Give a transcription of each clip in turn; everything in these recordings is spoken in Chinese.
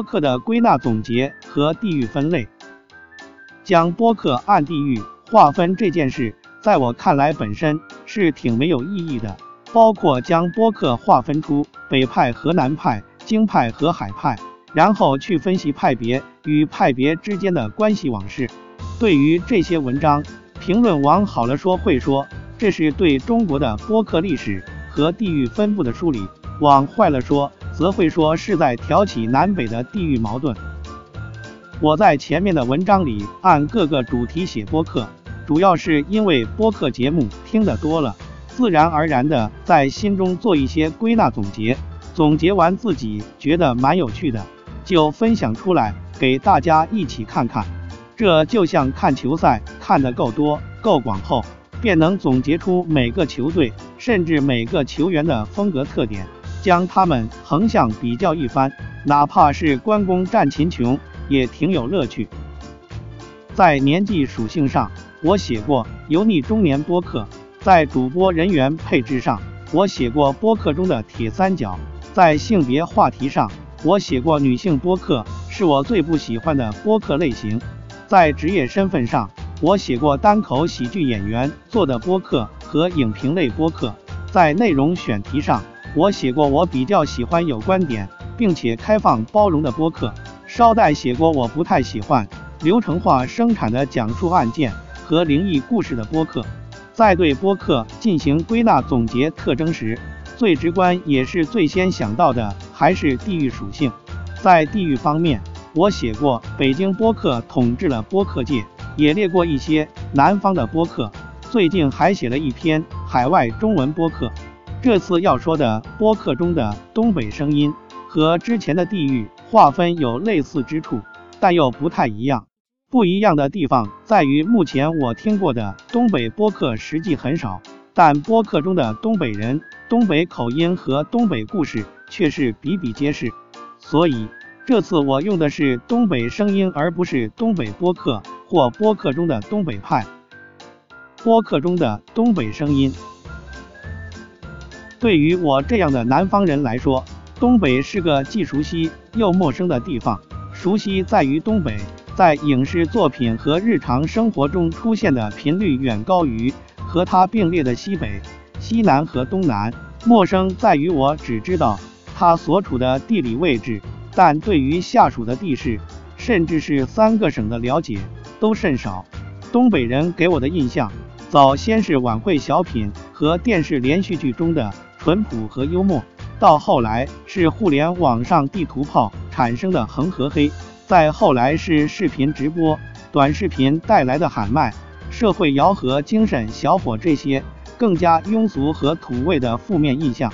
播客的归纳总结和地域分类。将播客按地域划分这件事，在我看来本身是挺没有意义的。包括将播客划分出北派和南派、京派和海派，然后去分析派别与派别之间的关系往事。对于这些文章，评论往好了说会说这是对中国的播客历史和地域分布的梳理；往坏了说，则会说是在挑起南北的地域矛盾。我在前面的文章里按各个主题写播客，主要是因为播客节目听得多了。自然而然的在心中做一些归纳总结，总结完自己觉得蛮有趣的，就分享出来给大家一起看看。这就像看球赛，看得够多够广后，便能总结出每个球队甚至每个球员的风格特点，将他们横向比较一番，哪怕是关公战秦琼，也挺有乐趣。在年纪属性上，我写过油腻中年播客。在主播人员配置上，我写过播客中的铁三角；在性别话题上，我写过女性播客是我最不喜欢的播客类型；在职业身份上，我写过单口喜剧演员做的播客和影评类播客；在内容选题上，我写过我比较喜欢有观点并且开放包容的播客；捎带写过我不太喜欢流程化生产的讲述案件和灵异故事的播客。在对播客进行归纳总结特征时，最直观也是最先想到的还是地域属性。在地域方面，我写过北京播客统治了播客界，也列过一些南方的播客。最近还写了一篇海外中文播客。这次要说的播客中的东北声音，和之前的地域划分有类似之处，但又不太一样。不一样的地方在于，目前我听过的东北播客实际很少，但播客中的东北人、东北口音和东北故事却是比比皆是。所以这次我用的是东北声音，而不是东北播客或播客中的东北派。播客中的东北声音，对于我这样的南方人来说，东北是个既熟悉又陌生的地方。熟悉在于东北。在影视作品和日常生活中出现的频率远高于和它并列的西北、西南和东南。陌生在于我只知道它所处的地理位置，但对于下属的地势，甚至是三个省的了解都甚少。东北人给我的印象，早先是晚会小品和电视连续剧中的淳朴和幽默，到后来是互联网上地图炮产生的横和黑。再后来是视频直播、短视频带来的喊麦、社会摇和精神小伙这些更加庸俗和土味的负面印象。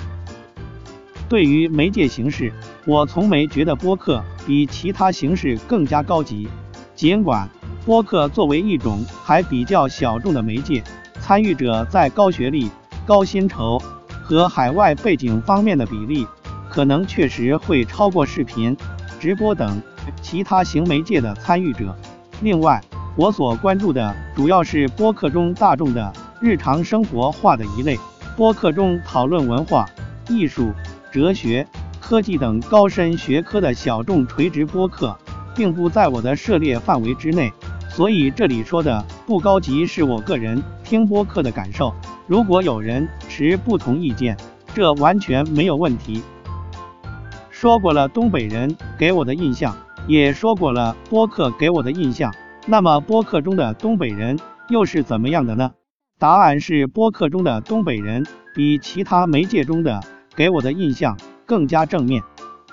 对于媒介形式，我从没觉得播客比其他形式更加高级。尽管播客作为一种还比较小众的媒介，参与者在高学历、高薪酬和海外背景方面的比例，可能确实会超过视频、直播等。其他行媒介的参与者。另外，我所关注的主要是播客中大众的日常生活化的一类。播客中讨论文化、艺术、哲学、科技等高深学科的小众垂直播客，并不在我的涉猎范围之内。所以这里说的不高级是我个人听播客的感受。如果有人持不同意见，这完全没有问题。说过了东北人给我的印象。也说过了，播客给我的印象。那么播客中的东北人又是怎么样的呢？答案是，播客中的东北人比其他媒介中的给我的印象更加正面。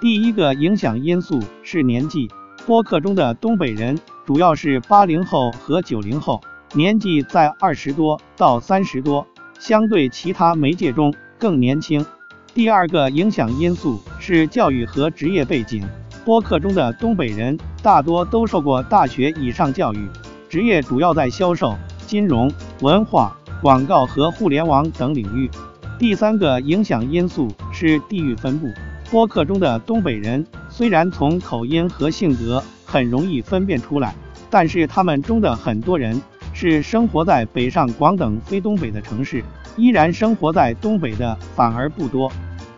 第一个影响因素是年纪，播客中的东北人主要是八零后和九零后，年纪在二十多到三十多，相对其他媒介中更年轻。第二个影响因素是教育和职业背景。播客中的东北人大多都受过大学以上教育，职业主要在销售、金融、文化、广告和互联网等领域。第三个影响因素是地域分布。播客中的东北人虽然从口音和性格很容易分辨出来，但是他们中的很多人是生活在北上广等非东北的城市，依然生活在东北的反而不多。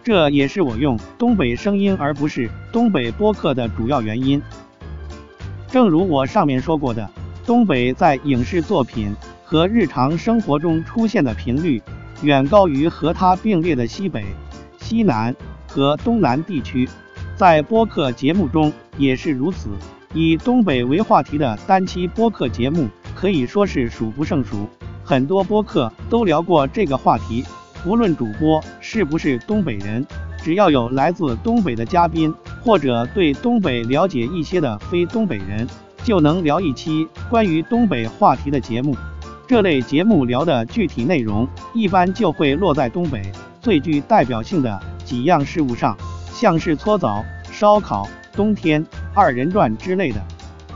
这也是我用东北声音而不是东北播客的主要原因。正如我上面说过的，东北在影视作品和日常生活中出现的频率远高于和它并列的西北、西南和东南地区，在播客节目中也是如此。以东北为话题的单期播客节目可以说是数不胜数，很多播客都聊过这个话题。无论主播是不是东北人，只要有来自东北的嘉宾，或者对东北了解一些的非东北人，就能聊一期关于东北话题的节目。这类节目聊的具体内容，一般就会落在东北最具代表性的几样事物上，像是搓澡、烧烤。冬天二人转之类的，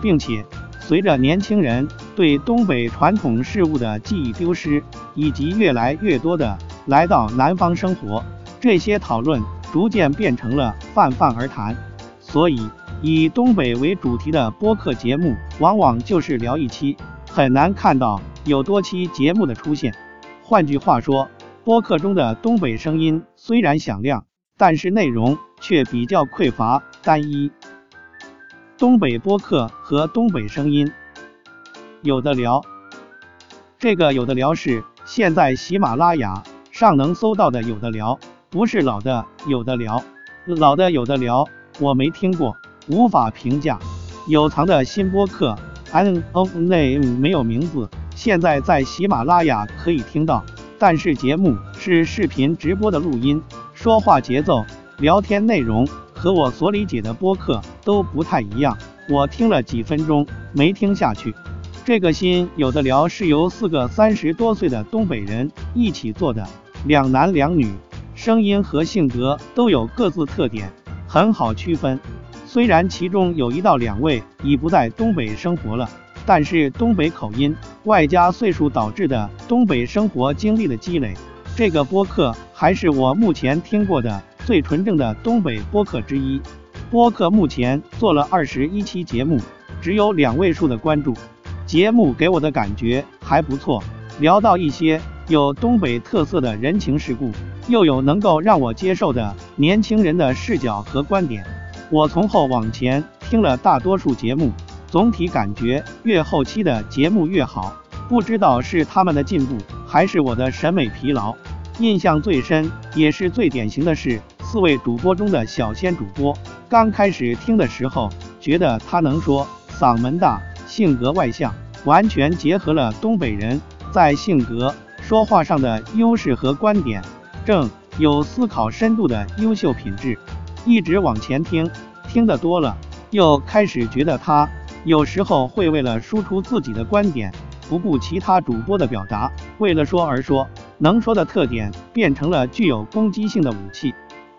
并且随着年轻人对东北传统事物的记忆丢失，以及越来越多的来到南方生活，这些讨论逐渐变成了泛泛而谈。所以，以东北为主题的播客节目，往往就是聊一期，很难看到有多期节目的出现。换句话说，播客中的东北声音虽然响亮，但是内容却比较匮乏。单一东北播客和东北声音有的聊，这个有的聊是现在喜马拉雅上能搜到的有的聊，不是老的有的聊，老的有的聊我没听过，无法评价。有藏的新播客，N O Name 没有名字，现在在喜马拉雅可以听到，但是节目是视频直播的录音，说话节奏、聊天内容。和我所理解的播客都不太一样，我听了几分钟没听下去。这个新有的聊是由四个三十多岁的东北人一起做的，两男两女，声音和性格都有各自特点，很好区分。虽然其中有一到两位已不在东北生活了，但是东北口音外加岁数导致的东北生活经历的积累，这个播客还是我目前听过的。最纯正的东北播客之一，播客目前做了二十一期节目，只有两位数的关注。节目给我的感觉还不错，聊到一些有东北特色的人情世故，又有能够让我接受的年轻人的视角和观点。我从后往前听了大多数节目，总体感觉越后期的节目越好。不知道是他们的进步，还是我的审美疲劳。印象最深也是最典型的是。四位主播中的小仙主播，刚开始听的时候，觉得他能说，嗓门大，性格外向，完全结合了东北人在性格、说话上的优势和观点，正有思考深度的优秀品质。一直往前听，听得多了，又开始觉得他有时候会为了输出自己的观点，不顾其他主播的表达，为了说而说，能说的特点变成了具有攻击性的武器。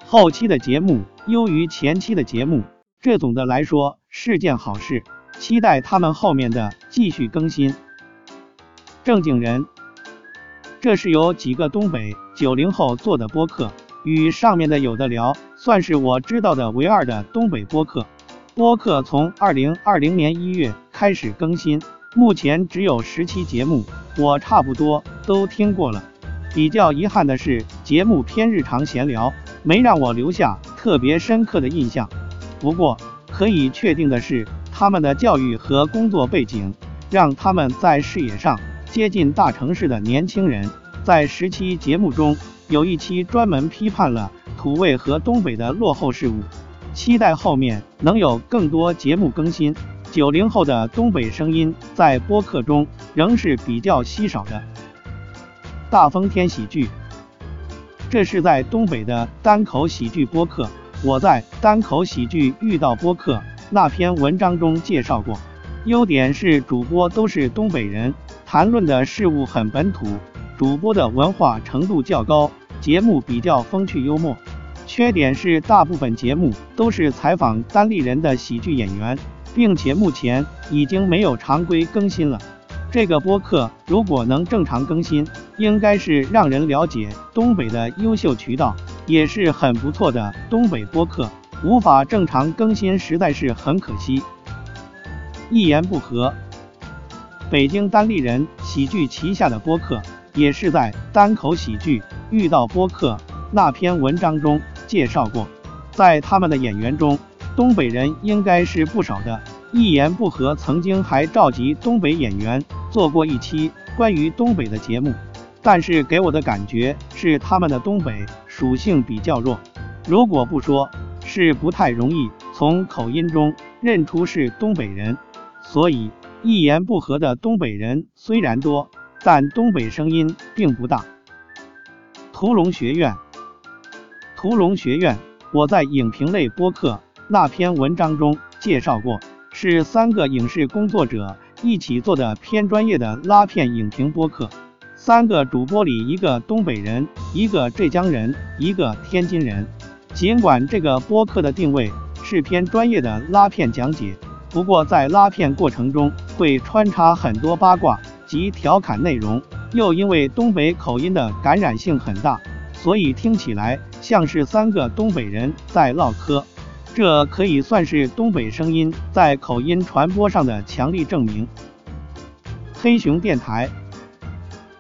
后期的节目优于前期的节目，这总的来说是件好事。期待他们后面的继续更新。正经人，这是由几个东北九零后做的播客，与上面的有的聊，算是我知道的唯二的东北播客。播客从二零二零年一月开始更新，目前只有十期节目，我差不多都听过了。比较遗憾的是，节目偏日常闲聊。没让我留下特别深刻的印象。不过可以确定的是，他们的教育和工作背景让他们在视野上接近大城市的年轻人。在十期节目中，有一期专门批判了土味和东北的落后事物。期待后面能有更多节目更新。九零后的东北声音在播客中仍是比较稀少的。大风天喜剧。这是在东北的单口喜剧播客，我在单口喜剧遇到播客那篇文章中介绍过。优点是主播都是东北人，谈论的事物很本土，主播的文化程度较高，节目比较风趣幽默。缺点是大部分节目都是采访单立人的喜剧演员，并且目前已经没有常规更新了。这个播客如果能正常更新，应该是让人了解东北的优秀渠道，也是很不错的东北播客。无法正常更新，实在是很可惜。一言不合，北京单立人喜剧旗下的播客，也是在单口喜剧遇到播客那篇文章中介绍过，在他们的演员中，东北人应该是不少的。一言不合，曾经还召集东北演员做过一期关于东北的节目，但是给我的感觉是他们的东北属性比较弱。如果不说，是不太容易从口音中认出是东北人。所以一言不合的东北人虽然多，但东北声音并不大。屠龙学院，屠龙学院，我在影评类播客那篇文章中介绍过。是三个影视工作者一起做的偏专业的拉片影评播客。三个主播里，一个东北人，一个浙江人，一个天津人。尽管这个播客的定位是偏专业的拉片讲解，不过在拉片过程中会穿插很多八卦及调侃内容。又因为东北口音的感染性很大，所以听起来像是三个东北人在唠嗑。这可以算是东北声音在口音传播上的强力证明。黑熊电台，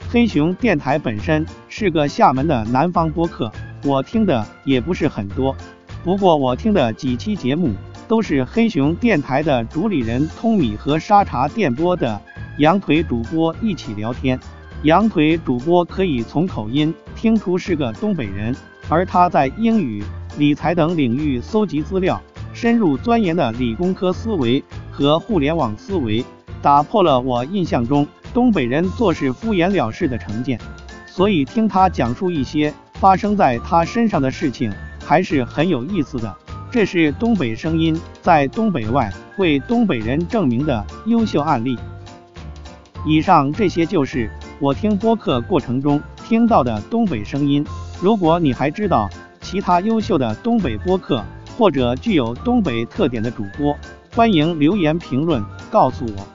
黑熊电台本身是个厦门的南方播客，我听的也不是很多，不过我听的几期节目都是黑熊电台的主理人通米和沙茶电波的羊腿主播一起聊天。羊腿主播可以从口音听出是个东北人，而他在英语。理财等领域搜集资料，深入钻研的理工科思维和互联网思维，打破了我印象中东北人做事敷衍了事的成见。所以听他讲述一些发生在他身上的事情，还是很有意思的。这是东北声音在东北外为东北人证明的优秀案例。以上这些就是我听播客过程中听到的东北声音。如果你还知道，其他优秀的东北播客，或者具有东北特点的主播，欢迎留言评论告诉我。